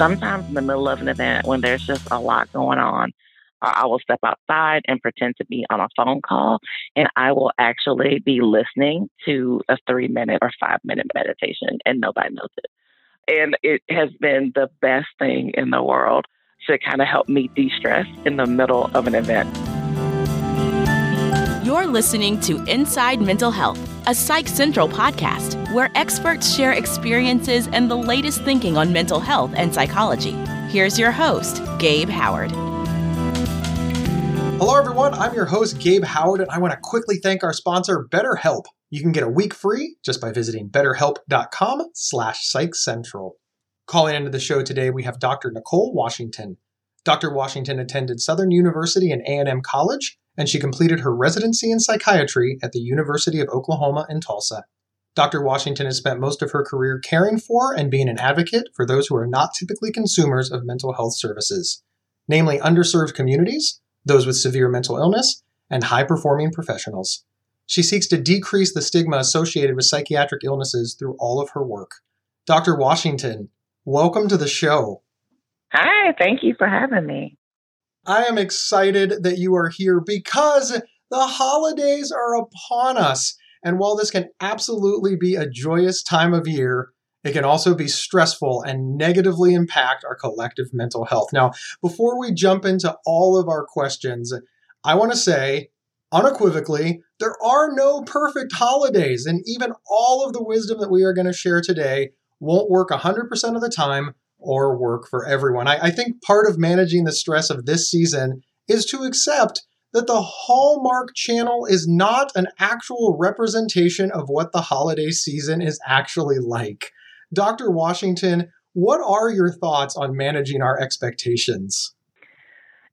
sometimes in the middle of an event when there's just a lot going on, uh, I will step outside and pretend to be on a phone call, and I will actually be listening to a three minute or five minute meditation, and nobody knows it. And it has been the best thing in the world to kind of help me de stress in the middle of an event. You're listening to Inside Mental Health, a Psych Central podcast where experts share experiences and the latest thinking on mental health and psychology. Here's your host, Gabe Howard. Hello, everyone. I'm your host, Gabe Howard, and I want to quickly thank our sponsor, BetterHelp. You can get a week free just by visiting betterhelp.com slash psychcentral. Calling into the show today, we have Dr. Nicole Washington. Dr. Washington attended Southern University and A&M College, and she completed her residency in psychiatry at the University of Oklahoma in Tulsa. Dr. Washington has spent most of her career caring for and being an advocate for those who are not typically consumers of mental health services, namely underserved communities, those with severe mental illness, and high performing professionals. She seeks to decrease the stigma associated with psychiatric illnesses through all of her work. Dr. Washington, welcome to the show. Hi, thank you for having me. I am excited that you are here because the holidays are upon us. And while this can absolutely be a joyous time of year, it can also be stressful and negatively impact our collective mental health. Now, before we jump into all of our questions, I want to say unequivocally, there are no perfect holidays, and even all of the wisdom that we are going to share today won't work 100% of the time or work for everyone. I, I think part of managing the stress of this season is to accept that the Hallmark Channel is not an actual representation of what the holiday season is actually like. Dr. Washington, what are your thoughts on managing our expectations?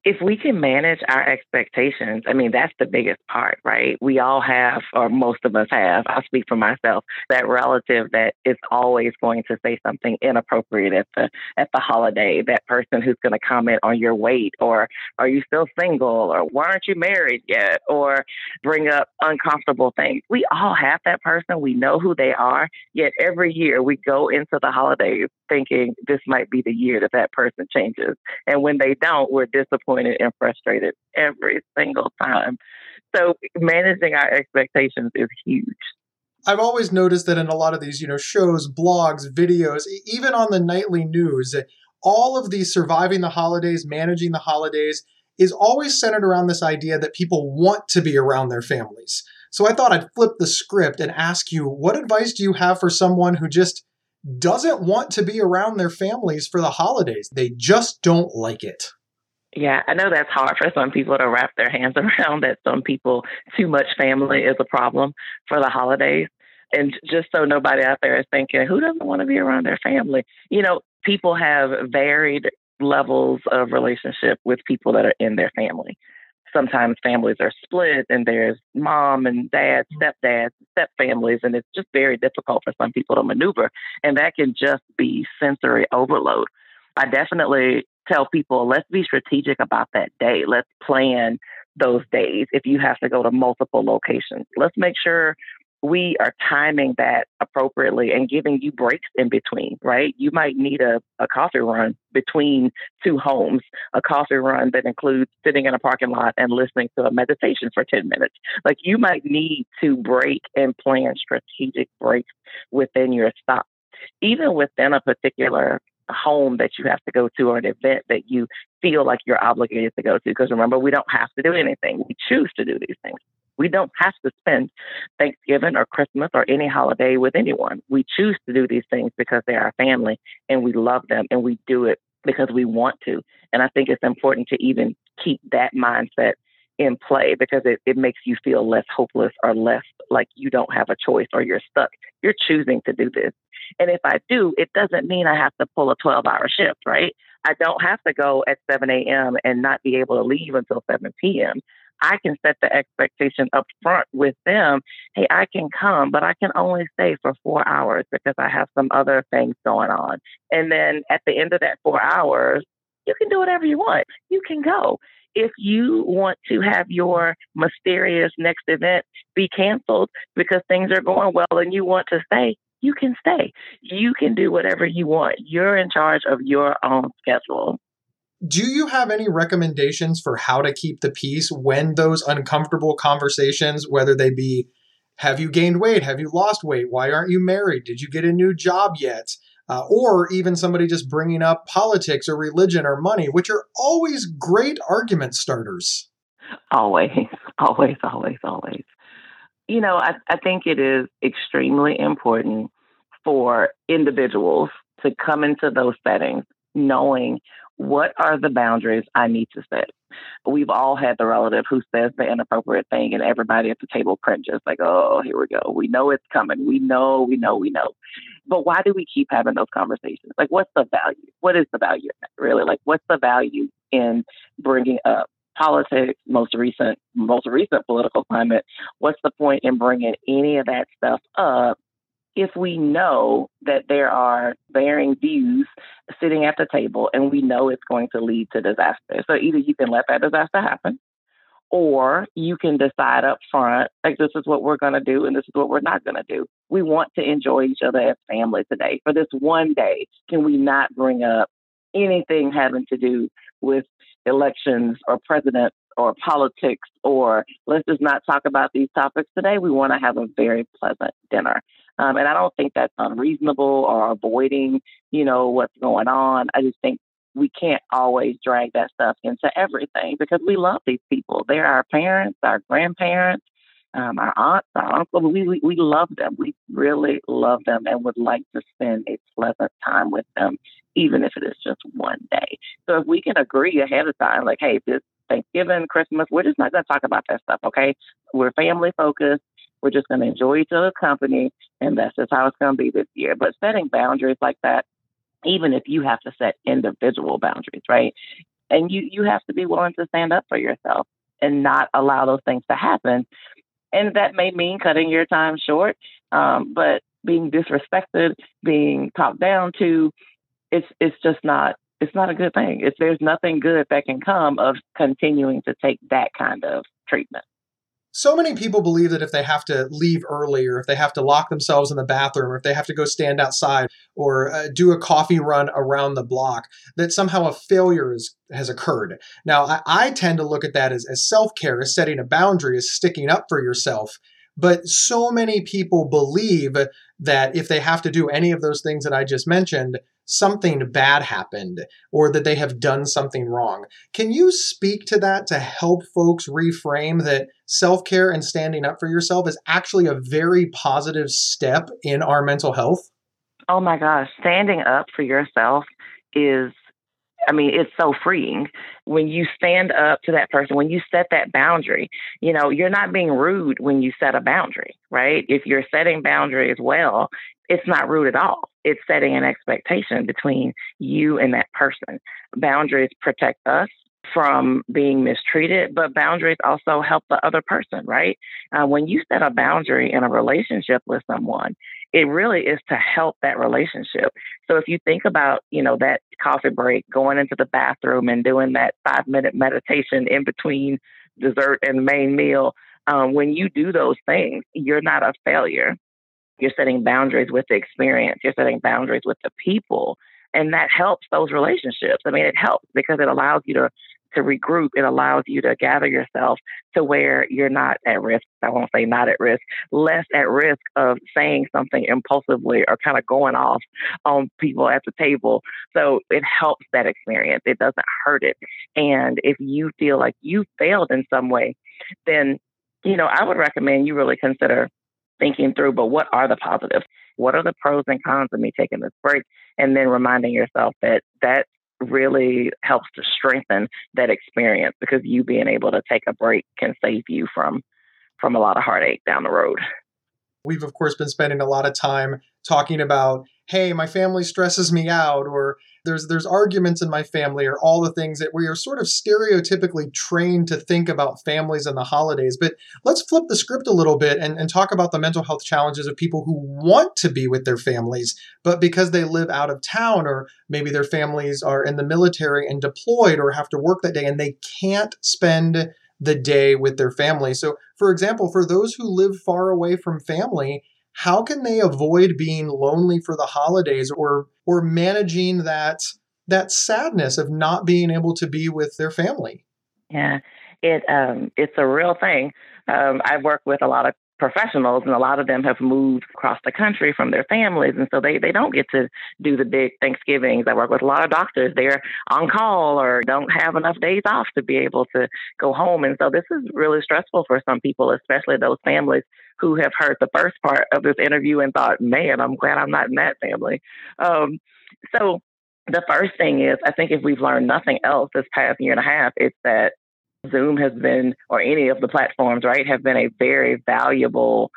If we can manage our expectations, I mean, that's the biggest part, right? We all have, or most of us have, I'll speak for myself, that relative that is always going to say something inappropriate at the at the holiday, that person who's going to comment on your weight or are you still single or why aren't you married yet or bring up uncomfortable things. We all have that person. We know who they are. Yet every year we go into the holidays thinking this might be the year that that person changes. And when they don't, we're disappointed and frustrated every single time. So managing our expectations is huge. I've always noticed that in a lot of these, you know, shows, blogs, videos, even on the nightly news, all of these surviving the holidays, managing the holidays is always centered around this idea that people want to be around their families. So I thought I'd flip the script and ask you, what advice do you have for someone who just doesn't want to be around their families for the holidays? They just don't like it. Yeah, I know that's hard for some people to wrap their hands around that some people, too much family is a problem for the holidays. And just so nobody out there is thinking, who doesn't want to be around their family? You know, people have varied levels of relationship with people that are in their family. Sometimes families are split and there's mom and dad, mm-hmm. stepdad, step families, and it's just very difficult for some people to maneuver. And that can just be sensory overload. I definitely tell people let's be strategic about that day. Let's plan those days if you have to go to multiple locations. Let's make sure we are timing that appropriately and giving you breaks in between, right? You might need a, a coffee run between two homes, a coffee run that includes sitting in a parking lot and listening to a meditation for 10 minutes. Like you might need to break and plan strategic breaks within your stop. Even within a particular home that you have to go to or an event that you feel like you're obligated to go to. Because remember, we don't have to do anything. We choose to do these things. We don't have to spend Thanksgiving or Christmas or any holiday with anyone. We choose to do these things because they're our family and we love them and we do it because we want to. And I think it's important to even keep that mindset in play because it, it makes you feel less hopeless or less like you don't have a choice or you're stuck. You're choosing to do this. And if I do, it doesn't mean I have to pull a 12 hour shift, right? I don't have to go at 7 a.m. and not be able to leave until 7 p.m. I can set the expectation up front with them. Hey, I can come, but I can only stay for four hours because I have some other things going on. And then at the end of that four hours, you can do whatever you want. You can go. If you want to have your mysterious next event be canceled because things are going well and you want to stay, you can stay. You can do whatever you want. You're in charge of your own schedule. Do you have any recommendations for how to keep the peace when those uncomfortable conversations, whether they be have you gained weight? Have you lost weight? Why aren't you married? Did you get a new job yet? Uh, or even somebody just bringing up politics or religion or money, which are always great argument starters. Always, always, always, always. You know, I, I think it is extremely important for individuals to come into those settings knowing what are the boundaries I need to set? We've all had the relative who says the inappropriate thing, and everybody at the table cringes, like, oh, here we go. We know it's coming. We know, we know, we know. But why do we keep having those conversations? Like, what's the value? What is the value, really? Like, what's the value in bringing up politics, most recent, most recent political climate? What's the point in bringing any of that stuff up if we know that there are varying views sitting at the table and we know it's going to lead to disaster. So either you can let that disaster happen or you can decide up front, like, this is what we're going to do and this is what we're not going to do. We want to enjoy each other as family today. For this one day, can we not bring up anything having to do with elections or presidents or politics or let's just not talk about these topics today. We want to have a very pleasant dinner. Um, and I don't think that's unreasonable or avoiding, you know, what's going on. I just think we can't always drag that stuff into everything because we love these people. They're our parents, our grandparents, um, our aunts, our uncles. We, we, we love them. We really love them and would like to spend a pleasant time with them, even if it is just one day. So if we can agree ahead of time, like, hey, this Thanksgiving, Christmas, we're just not going to talk about that stuff, okay? We're family focused. We're just going to enjoy each other's company, and that's just how it's going to be this year. But setting boundaries like that, even if you have to set individual boundaries, right? And you you have to be willing to stand up for yourself and not allow those things to happen. And that may mean cutting your time short, um, but being disrespected, being talked down to, it's it's just not it's not a good thing. It's there's nothing good that can come of continuing to take that kind of treatment so many people believe that if they have to leave early or if they have to lock themselves in the bathroom or if they have to go stand outside or uh, do a coffee run around the block that somehow a failure is, has occurred now I, I tend to look at that as, as self-care as setting a boundary as sticking up for yourself but so many people believe that if they have to do any of those things that i just mentioned something bad happened or that they have done something wrong. Can you speak to that to help folks reframe that self care and standing up for yourself is actually a very positive step in our mental health? Oh my gosh, standing up for yourself is I mean, it's so freeing when you stand up to that person, when you set that boundary. You know, you're not being rude when you set a boundary, right? If you're setting boundaries well, it's not rude at all. It's setting an expectation between you and that person. Boundaries protect us from being mistreated, but boundaries also help the other person, right? Uh, when you set a boundary in a relationship with someone, it really is to help that relationship. So if you think about, you know, that coffee break, going into the bathroom and doing that five minute meditation in between dessert and main meal, um, when you do those things, you're not a failure. You're setting boundaries with the experience. You're setting boundaries with the people. And that helps those relationships. I mean, it helps because it allows you to to regroup. It allows you to gather yourself to where you're not at risk. I won't say not at risk, less at risk of saying something impulsively or kind of going off on people at the table. So it helps that experience. It doesn't hurt it. And if you feel like you failed in some way, then, you know, I would recommend you really consider thinking through, but what are the positives? What are the pros and cons of me taking this break? And then reminding yourself that that really helps to strengthen that experience because you being able to take a break can save you from from a lot of heartache down the road. We've of course been spending a lot of time talking about, hey, my family stresses me out or there's there's arguments in my family or all the things that we are sort of stereotypically trained to think about families and the holidays. But let's flip the script a little bit and, and talk about the mental health challenges of people who want to be with their families, but because they live out of town or maybe their families are in the military and deployed or have to work that day and they can't spend the day with their family. So, for example, for those who live far away from family, how can they avoid being lonely for the holidays or or managing that that sadness of not being able to be with their family? Yeah, it um, it's a real thing. Um, I work with a lot of professionals and a lot of them have moved across the country from their families and so they, they don't get to do the big thanksgivings. I work with a lot of doctors. They're on call or don't have enough days off to be able to go home and so this is really stressful for some people especially those families who have heard the first part of this interview and thought man i'm glad i'm not in that family. Um, so the first thing is i think if we've learned nothing else this past year and a half it's that Zoom has been, or any of the platforms, right, have been a very valuable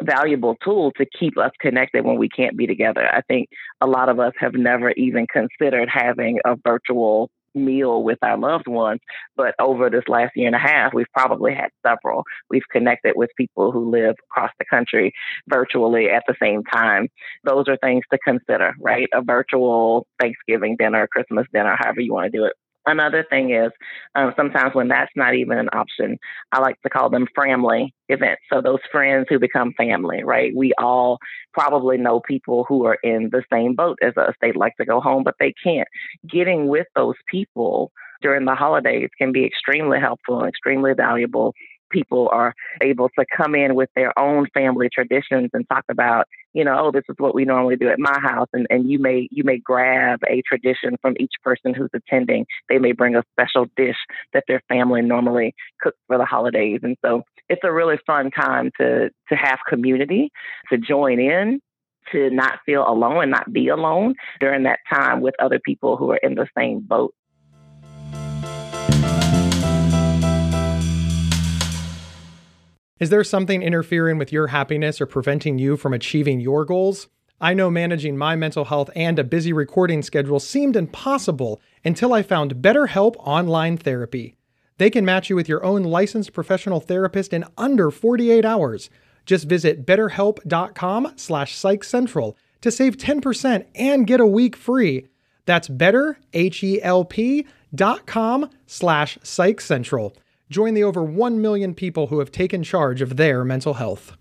valuable tool to keep us connected when we can't be together. I think a lot of us have never even considered having a virtual meal with our loved ones, but over this last year and a half, we've probably had several. We've connected with people who live across the country virtually at the same time. Those are things to consider, right? A virtual Thanksgiving dinner, Christmas dinner, however you want to do it. Another thing is um, sometimes when that's not even an option, I like to call them family events. So those friends who become family, right? We all probably know people who are in the same boat as us. They'd like to go home, but they can't. Getting with those people during the holidays can be extremely helpful and extremely valuable people are able to come in with their own family traditions and talk about, you know, oh, this is what we normally do at my house. And, and you may you may grab a tradition from each person who's attending. They may bring a special dish that their family normally cooks for the holidays. And so it's a really fun time to to have community, to join in to not feel alone and not be alone during that time with other people who are in the same boat. Is there something interfering with your happiness or preventing you from achieving your goals? I know managing my mental health and a busy recording schedule seemed impossible until I found BetterHelp Online Therapy. They can match you with your own licensed professional therapist in under 48 hours. Just visit betterhelp.com slash psychcentral to save 10% and get a week free. That's betterhelp.com slash psychcentral. Join the over 1 million people who have taken charge of their mental health.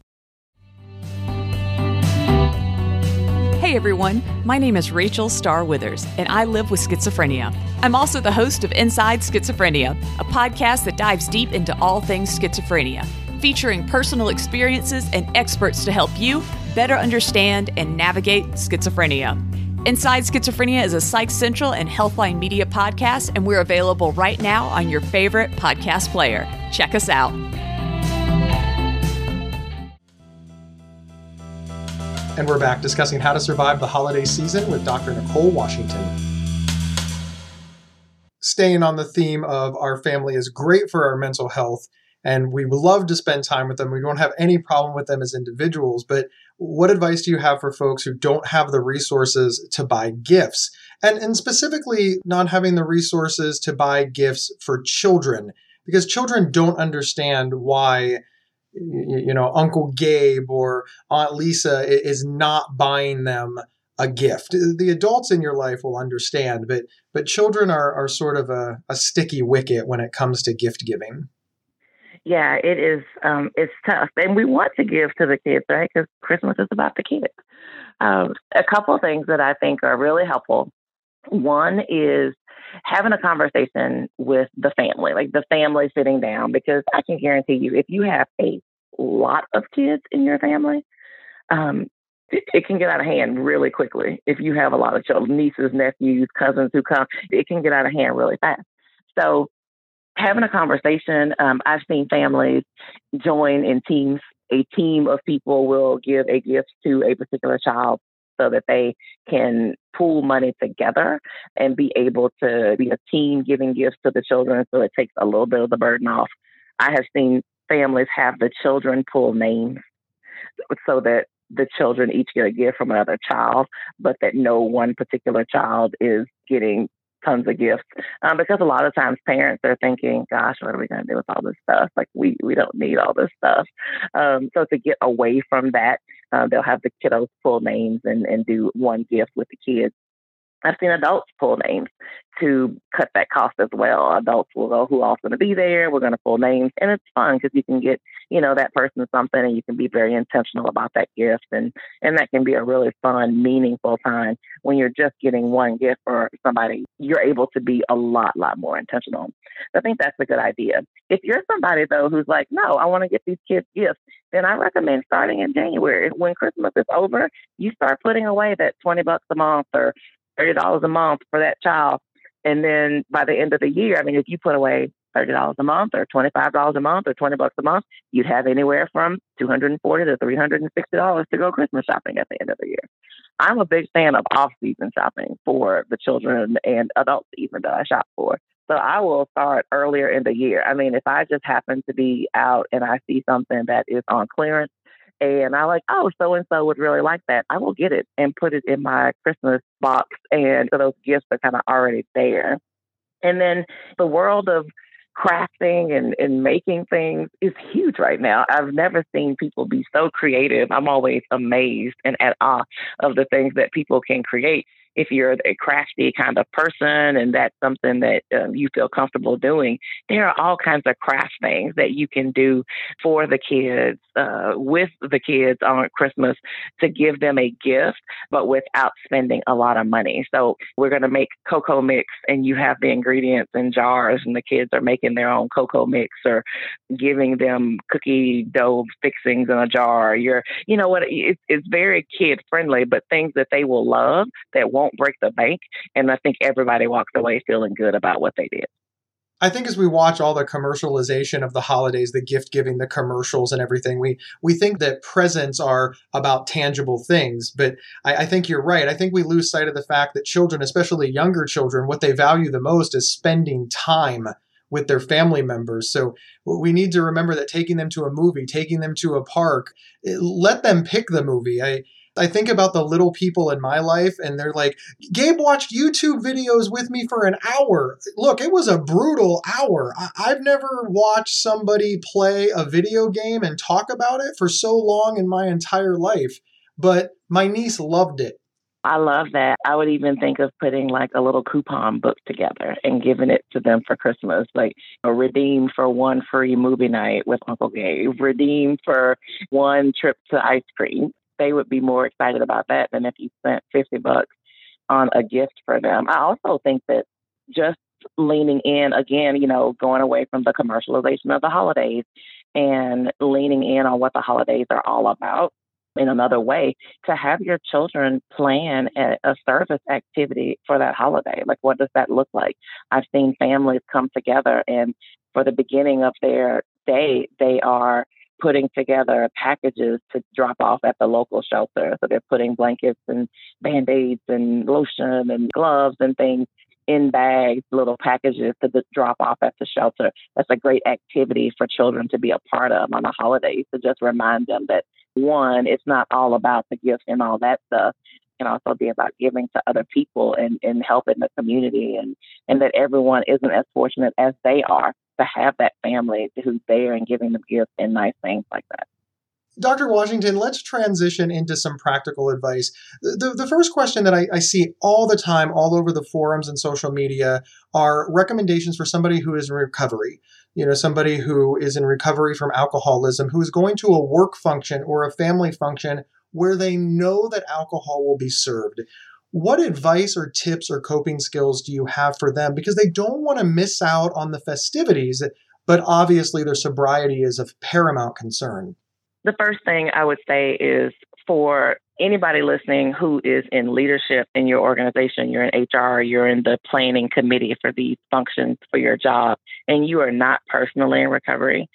Hey everyone, my name is Rachel Star Withers, and I live with schizophrenia. I'm also the host of Inside Schizophrenia, a podcast that dives deep into all things schizophrenia, featuring personal experiences and experts to help you better understand and navigate schizophrenia. Inside Schizophrenia is a Psych Central and Healthline Media podcast, and we're available right now on your favorite podcast player. Check us out. And we're back discussing how to survive the holiday season with Dr. Nicole Washington. Staying on the theme of our family is great for our mental health, and we love to spend time with them. We don't have any problem with them as individuals, but what advice do you have for folks who don't have the resources to buy gifts? And, and specifically, not having the resources to buy gifts for children, because children don't understand why you know uncle gabe or aunt lisa is not buying them a gift the adults in your life will understand but but children are, are sort of a, a sticky wicket when it comes to gift giving yeah, it is. Um, it's tough, and we want to give to the kids, right? Because Christmas is about the kids. Um, a couple of things that I think are really helpful. One is having a conversation with the family, like the family sitting down, because I can guarantee you, if you have a lot of kids in your family, um, it, it, can get out of hand really quickly. If you have a lot of children, nieces, nephews, cousins who come, it can get out of hand really fast. So having a conversation. Um, I've seen families join in teams. A team of people will give a gift to a particular child so that they can pool money together and be able to be a team giving gifts to the children so it takes a little bit of the burden off. I have seen families have the children pull names so that the children each get a gift from another child, but that no one particular child is getting tons of gifts um, because a lot of times parents are thinking, "Gosh, what are we going to do with all this stuff? Like we we don't need all this stuff." Um, so to get away from that, uh, they'll have the kiddos full names and and do one gift with the kids. I've seen adults pull names to cut that cost as well. Adults will go, who all's going to be there? We're going to pull names. And it's fun because you can get, you know, that person something and you can be very intentional about that gift. And, and that can be a really fun, meaningful time when you're just getting one gift for somebody. You're able to be a lot, lot more intentional. So I think that's a good idea. If you're somebody, though, who's like, no, I want to get these kids gifts, then I recommend starting in January. When Christmas is over, you start putting away that 20 bucks a month or $30 a month for that child. And then by the end of the year, I mean, if you put away $30 a month or $25 a month or 20 bucks a month, you'd have anywhere from 240 to $360 to go Christmas shopping at the end of the year. I'm a big fan of off-season shopping for the children and adults even that I shop for. So I will start earlier in the year. I mean, if I just happen to be out and I see something that is on clearance and I like, oh, so and so would really like that. I will get it and put it in my Christmas box. And so those gifts are kind of already there. And then the world of crafting and, and making things is huge right now. I've never seen people be so creative. I'm always amazed and at awe of the things that people can create if you're a crafty kind of person and that's something that um, you feel comfortable doing, there are all kinds of craft things that you can do for the kids, uh, with the kids on Christmas to give them a gift, but without spending a lot of money. So we're going to make cocoa mix and you have the ingredients in jars and the kids are making their own cocoa mix or giving them cookie dough fixings in a jar. You're, you know what, it's, it's very kid friendly, but things that they will love that won't won't break the bank. And I think everybody walks away feeling good about what they did. I think as we watch all the commercialization of the holidays, the gift giving, the commercials and everything, we we think that presents are about tangible things. But I, I, think you're right. I think we lose sight of the fact that children, especially younger children, what they value the most is spending time with their family members. So we need to remember that taking them to a movie, taking them to a park, eh, let them pick the movie. I I think about the little people in my life, and they're like, Gabe watched YouTube videos with me for an hour. Look, it was a brutal hour. I- I've never watched somebody play a video game and talk about it for so long in my entire life, but my niece loved it. I love that. I would even think of putting like a little coupon book together and giving it to them for Christmas, like a redeem for one free movie night with Uncle Gabe, redeem for one trip to ice cream they would be more excited about that than if you spent 50 bucks on a gift for them. I also think that just leaning in again, you know, going away from the commercialization of the holidays and leaning in on what the holidays are all about in another way to have your children plan a, a, service activity for that holiday. Like, what does that look like? I've seen families come together and for the beginning of their day, they are putting together packages to drop off at the local shelter. So they're putting blankets and band aids and lotion and gloves and things in bags, little packages to drop off at the shelter. That's a great activity for children to be a part of on the holidays to just remind them that one, it's not all about the gifts and all that stuff. Can also be about giving to other people and, and helping the community and, and that everyone isn't as fortunate as they are to have that family who's there and giving them gifts and nice things like that. Dr. Washington, let's transition into some practical advice. The, the first question that I, I, see all the time, all over the forums and social media, are recommendations for somebody who is in recovery. You know, somebody who is in recovery from alcoholism, who is going to a work function or a family function where they know that alcohol will be served what advice or tips or coping skills do you have for them? Because they don't want to miss out on the festivities, but obviously their sobriety is of paramount concern. The first thing I would say is for anybody listening who is in leadership in your organization, you're in HR, you're in the planning committee for these functions for your job, and you are not personally in recovery,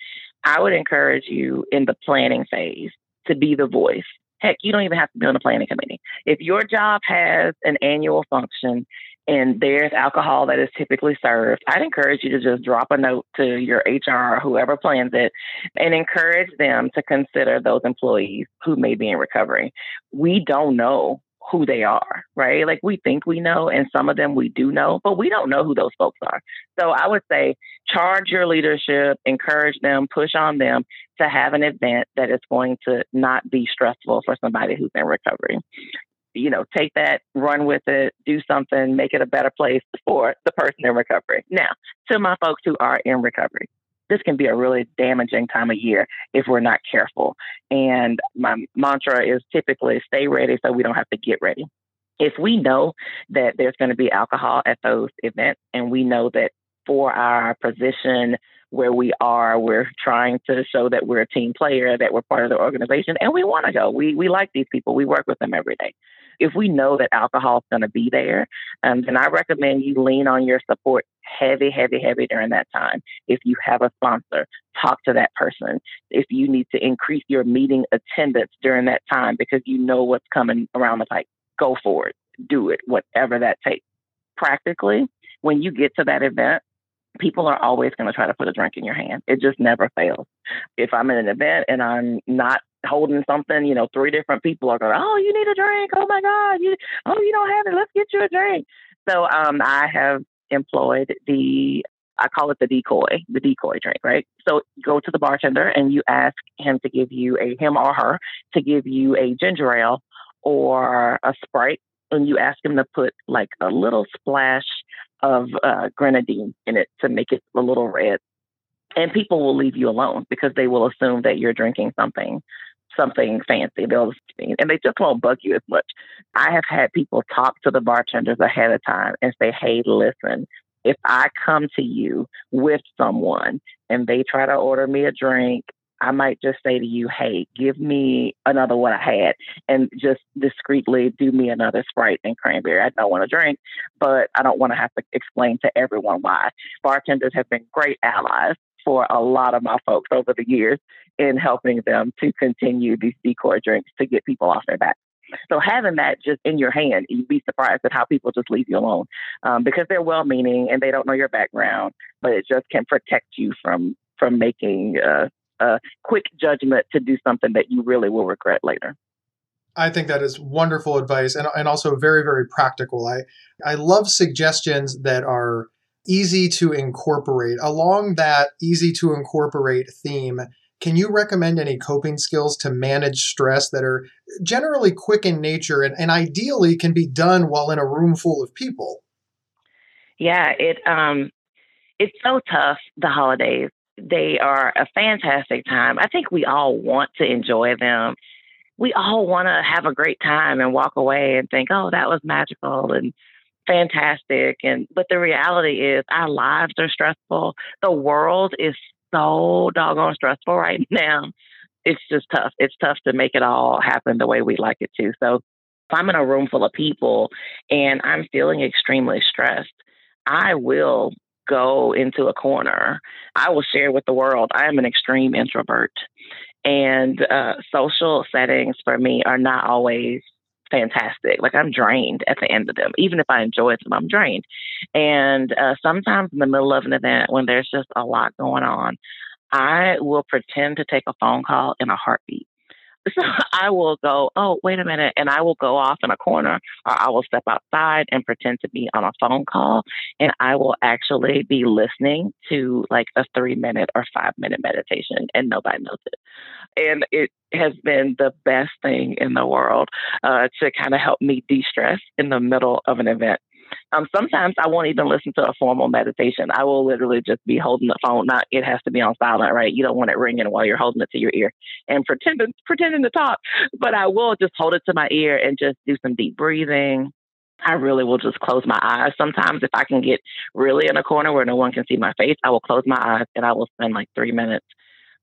I would encourage you in the planning phase to be the voice Heck, you don't even have to be on the planning committee. If your job has an annual function and there's alcohol that is typically served, I'd encourage you to just drop a note to your HR or whoever plans it and encourage them to consider those employees who may be in recovery. We don't know who they are, right? Like we think we know, and some of them we do know, but we don't know who those folks are. So I would say charge your leadership, encourage them, push on them to have an event that is going to not be stressful for somebody who's in recovery. you know, take that, run with it, do something, make it a better place for the person in recovery. Now, to my folks who are in recovery, this can be a really damaging time of year if we're not careful. And my mantra is typically stay ready so we don't have to get ready. If we know that there's going to be alcohol at those events and we know that for our position where we are. We're trying to show that we're a team player, that we're part of the organization, and we want to go. We we like these people. We work with them every day. If we know that alcohol is going to be there, um, then I recommend you lean on your support heavy, heavy, heavy during that time. If you have a sponsor, talk to that person. If you need to increase your meeting attendance during that time because you know what's coming around the pipe, go for it. Do it, whatever that takes. Practically, when you get to that event, people are always going to try to put a drink in your hand. It just never fails. If I'm in an event and I'm not holding something, you know, three different people are going, "Oh, you need a drink. Oh my God, you oh you don't have it. Let's get you a drink." So um, I have employed the I call it the decoy, the decoy drink, right? So go to the bartender and you ask him to give you a him or her to give you a ginger ale or a sprite and you ask him to put like a little splash of uh, grenadine in it to make it a little red. And people will leave you alone because they will assume that you're drinking something something fancy. They'll and they just won't bug you as much. I have had people talk to the bartenders ahead of time and say, "Hey, listen, if I come to you with someone and they try to order me a drink I might just say to you, hey, give me another what I had and just discreetly do me another Sprite and cranberry. I don't want to drink, but I don't want to have to explain to everyone why. Bartenders have been great allies for a lot of my folks over the years in helping them to continue these decoy drinks to get people off their back. So having that just in your hand, you'd be surprised at how people just leave you alone um, because they're well-meaning and they don't know your background, but it just can protect you from from making uh, a quick judgment to do something that you really will regret later. I think that is wonderful advice and, and also very, very practical. I, I love suggestions that are easy to incorporate. Along that easy to incorporate theme, can you recommend any coping skills to manage stress that are generally quick in nature and, and ideally can be done while in a room full of people? Yeah, it um it's so tough the holidays they are a fantastic time. I think we all want to enjoy them. We all want to have a great time and walk away and think, "Oh, that was magical and fantastic." And but the reality is our lives are stressful. The world is so doggone stressful right now. It's just tough. It's tough to make it all happen the way we like it to. So if I'm in a room full of people and I'm feeling extremely stressed, I will go into a corner. I will share with the world I am an extreme introvert. And uh, social settings for me are not always fantastic. Like I'm drained at the end of them. Even if I enjoy them, I'm drained. And uh, sometimes in the middle of an event when there's just a lot going on, I will pretend to take a phone call in a heartbeat. So I will go, oh, wait a minute. And I will go off in a corner or I will step outside and pretend to be on a phone call. And I will actually be listening to like a three minute or five minute meditation and nobody knows it. And it has been the best thing in the world uh, to kind of help me de stress in the middle of an event. Um, sometimes I won't even listen to a formal meditation. I will literally just be holding the phone. Not it has to be on silent, right? You don't want it ringing while you're holding it to your ear and pretending pretending to talk. But I will just hold it to my ear and just do some deep breathing. I really will just close my eyes. Sometimes if I can get really in a corner where no one can see my face, I will close my eyes and I will spend like three minutes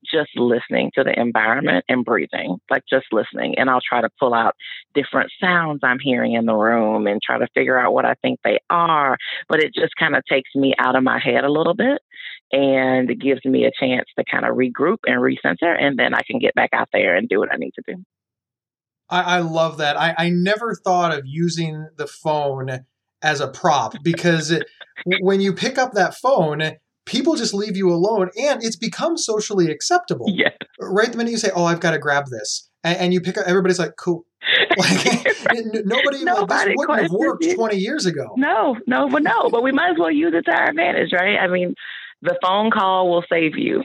just listening to the environment and breathing, like just listening. And I'll try to pull out different sounds I'm hearing in the room and try to figure out what I think they are. But it just kind of takes me out of my head a little bit and it gives me a chance to kind of regroup and recenter. And then I can get back out there and do what I need to do. I, I love that. I, I never thought of using the phone as a prop because when you pick up that phone, people just leave you alone and it's become socially acceptable. Yeah. Right the minute you say, Oh, I've got to grab this. And, and you pick up, everybody's like, Cool. Like nobody, uh, nobody like, wouldn't have worked you. 20 years ago. No, no, but no, but we might as well use it to our advantage, right? I mean, the phone call will save you.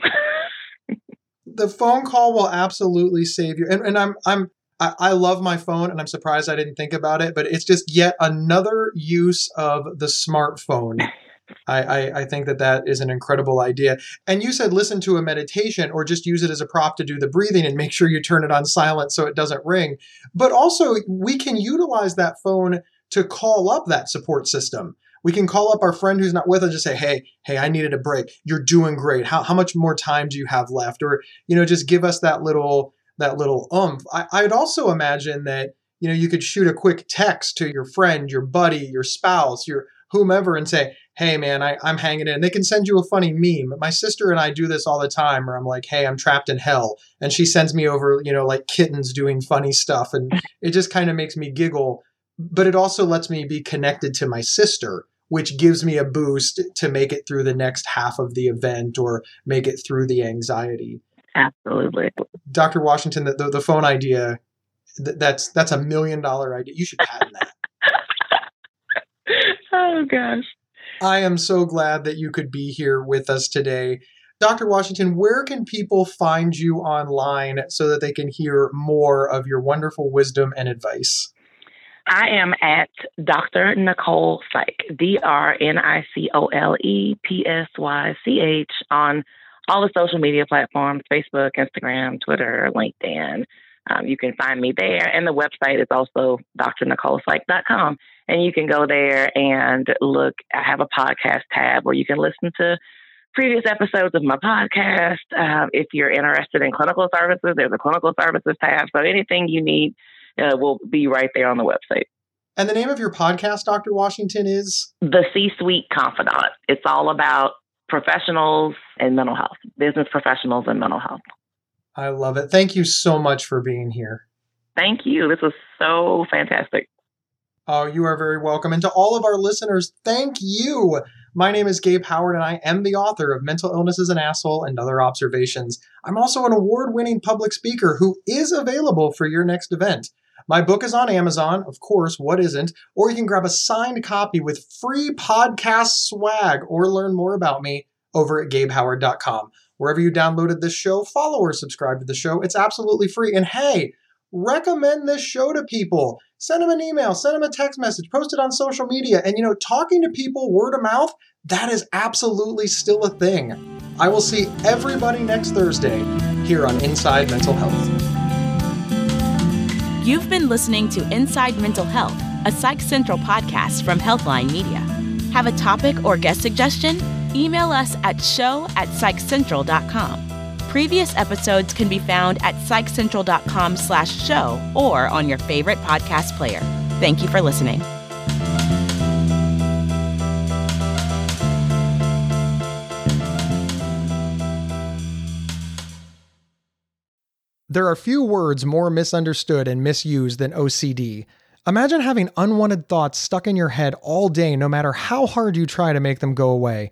the phone call will absolutely save you. And, and I'm, I'm, I, I love my phone and I'm surprised I didn't think about it, but it's just yet another use of the smartphone. I, I, I, think that that is an incredible idea. And you said listen to a meditation or just use it as a prop to do the breathing and make sure you turn it on silent so it doesn't ring. But also, we can utilize that phone to call up that support system. We can call up our friend who's not with us and just say, hey, hey, I needed a break. You're doing great. How, how much more time do you have left? Or, you know, just give us that little that little oomph. I, I'd also imagine that, you know, you could shoot a quick text to your friend, your buddy, your spouse, your whomever and say, hey man, I, I'm hanging in. They can send you a funny meme. My sister and I do this all the time where I'm like, hey, I'm trapped in hell. And she sends me over, you know, like kittens doing funny stuff. And it just kind of makes me giggle. But it also lets me be connected to my sister, which gives me a boost to make it through the next half of the event or make it through the anxiety. Absolutely. Dr. Washington, the, the, the phone idea, that's that's a million dollar idea. You should patent that. oh gosh. I am so glad that you could be here with us today. Dr. Washington, where can people find you online so that they can hear more of your wonderful wisdom and advice? I am at Dr. Nicole Psych, D R N I C O L E P S Y C H, on all the social media platforms Facebook, Instagram, Twitter, LinkedIn. Um, you can find me there. And the website is also drnicolepsych.com. And you can go there and look. I have a podcast tab where you can listen to previous episodes of my podcast. Uh, if you're interested in clinical services, there's a clinical services tab. So anything you need uh, will be right there on the website. And the name of your podcast, Dr. Washington, is? The C Suite Confidant. It's all about professionals and mental health, business professionals and mental health. I love it. Thank you so much for being here. Thank you. This was so fantastic. Oh, you are very welcome. And to all of our listeners, thank you. My name is Gabe Howard, and I am the author of Mental Illness is an Asshole and Other Observations. I'm also an award winning public speaker who is available for your next event. My book is on Amazon, of course, what isn't? Or you can grab a signed copy with free podcast swag or learn more about me over at gabehoward.com. Wherever you downloaded this show, follow or subscribe to the show. It's absolutely free. And hey, recommend this show to people. Send them an email, send them a text message, post it on social media. And you know, talking to people word of mouth, that is absolutely still a thing. I will see everybody next Thursday here on Inside Mental Health. You've been listening to Inside Mental Health, a Psych Central podcast from Healthline Media. Have a topic or guest suggestion? email us at show at psychcentral.com. Previous episodes can be found at psychcentral.com slash show or on your favorite podcast player. Thank you for listening. There are few words more misunderstood and misused than OCD. Imagine having unwanted thoughts stuck in your head all day, no matter how hard you try to make them go away